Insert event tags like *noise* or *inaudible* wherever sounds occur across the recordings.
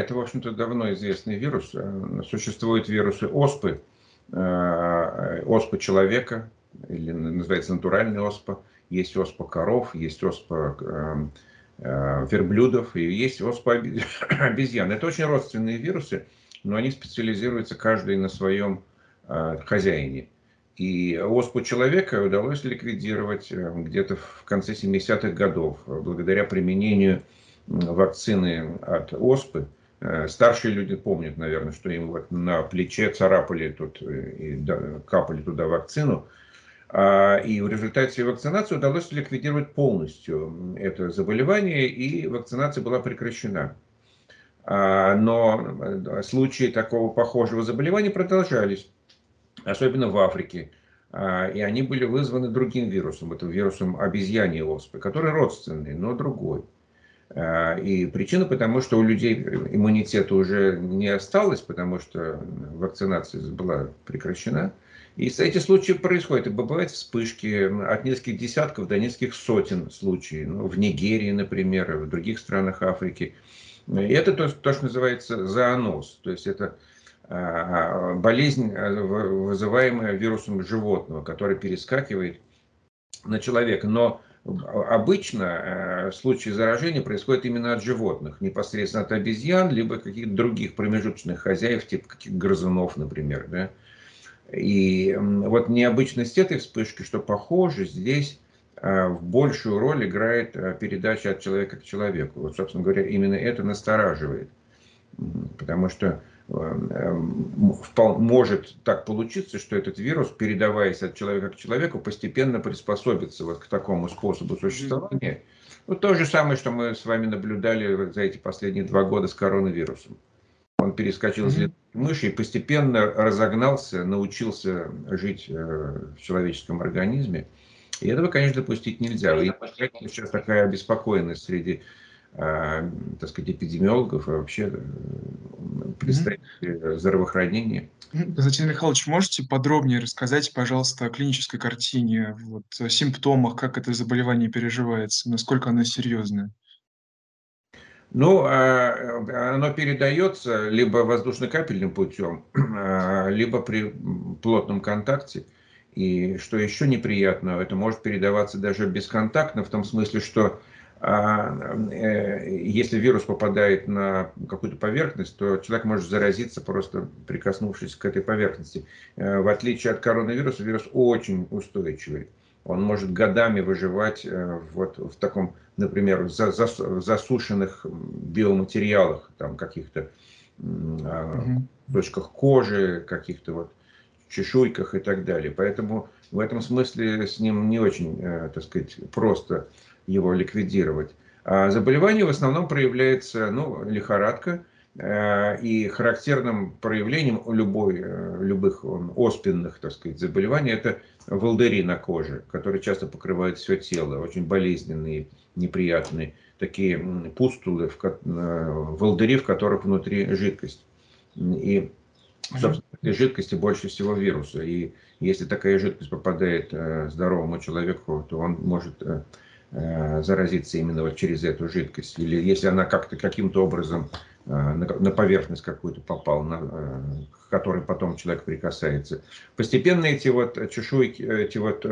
Это, в общем-то, давно известный вирус. Существуют вирусы оспы, оспа человека, или называется натуральная оспа. Есть оспа коров, есть оспа верблюдов, и есть оспа *coughs* обезьян. Это очень родственные вирусы, но они специализируются каждый на своем хозяине. И оспу человека удалось ликвидировать э, где-то в конце 70-х годов благодаря применению вакцины от оспы. Э, старшие люди помнят, наверное, что им вот на плече царапали тут э, и капали туда вакцину. А, и в результате вакцинации удалось ликвидировать полностью это заболевание, и вакцинация была прекращена. А, но случаи такого похожего заболевания продолжались особенно в Африке. А, и они были вызваны другим вирусом, это вирусом обезьяньей оспы, который родственный, но другой. А, и причина потому, что у людей иммунитета уже не осталось, потому что вакцинация была прекращена. И эти случаи происходят. И бывают вспышки от нескольких десятков до нескольких сотен случаев. Ну, в Нигерии, например, в других странах Африки. И это то, то, что называется зооноз. То есть это а, болезнь, э, вызываемая вирусом животного, который перескакивает на человека. Но обычно э, случаи заражения происходят именно от животных, непосредственно от обезьян, либо каких-то других промежуточных хозяев, типа каких-то грызунов, например. Да? И вот необычность этой вспышки, что похоже, здесь э, в большую роль играет передача от человека к человеку. Вот, собственно говоря, именно это настораживает. Потому что может так получиться, что этот вирус, передаваясь от человека к человеку, постепенно приспособится вот к такому способу существования. Ну, то же самое, что мы с вами наблюдали за эти последние два года с коронавирусом. Он перескочил из мыши и постепенно разогнался, научился жить э, в человеческом организме. И этого, конечно, допустить нельзя. И сейчас такая обеспокоенность среди так сказать, эпидемиологов и вообще э, представителей mm здравоохранения. Константин Михайлович, можете подробнее рассказать, пожалуйста, о клинической картине, вот, о симптомах, как это заболевание переживается, насколько оно серьезное? Ну, а, оно передается либо воздушно-капельным путем, *clears throat* а, либо при плотном контакте. И что еще неприятно, это может передаваться даже бесконтактно, в том смысле, что а, если вирус попадает на какую-то поверхность, то человек может заразиться, просто прикоснувшись к этой поверхности. Э, в отличие от коронавируса, вирус очень устойчивый. Он может годами выживать э, вот в таком, например, в засушенных биоматериалах, там каких-то угу. точках кожи, каких-то вот чешуйках и так далее. Поэтому в этом смысле с ним не очень, так сказать, просто его ликвидировать. А заболевание в основном проявляется, ну, лихорадка, э, и характерным проявлением любой, э, любых оспенных, так сказать, заболеваний это волдыри на коже, которые часто покрывают все тело, очень болезненные, неприятные, такие пустулы, в, э, волдыри, в которых внутри жидкость. И, собственно, этой жидкости больше всего вируса. И если такая жидкость попадает здоровому человеку, то он может заразиться именно вот через эту жидкость, или если она как-то каким-то образом э, на поверхность какую-то попала, на, э, к которой потом человек прикасается. Постепенно эти вот чешуйки, эти вот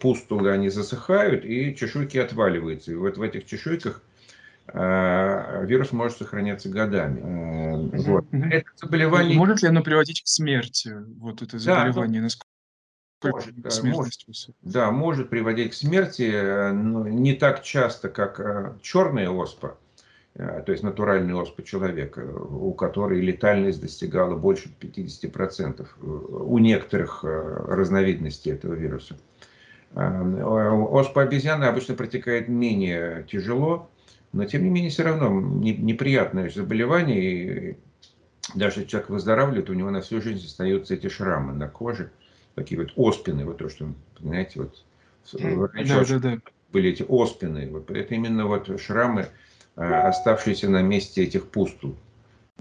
пустулы, они засыхают, и чешуйки отваливаются. И вот в этих чешуйках вирус может сохраняться годами. Вот. Это заболевание... Может ли оно приводить к смерти, вот это заболевание? Да, может, может, да, может приводить к смерти, э, но не так часто, как э, черная оспа, э, то есть натуральная оспа человека, у которой летальность достигала больше 50% у некоторых разновидностей этого вируса. Оспа обезьяны обычно протекает менее тяжело, но тем не менее все равно неприятное заболевание. И даже человек выздоравливает, у него на всю жизнь остаются эти шрамы на коже такие вот оспины, вот то, что, понимаете, вот да, да, да. были эти оспины, вот это именно вот шрамы, а, оставшиеся на месте этих пустул.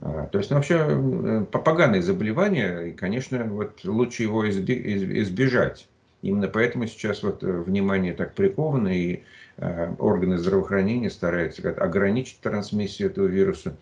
А, то есть ну, вообще э, поганое заболевание, и, конечно, вот лучше его избежать. Именно поэтому сейчас вот э, внимание так приковано, и а, органы здравоохранения стараются ограничить трансмиссию этого вируса.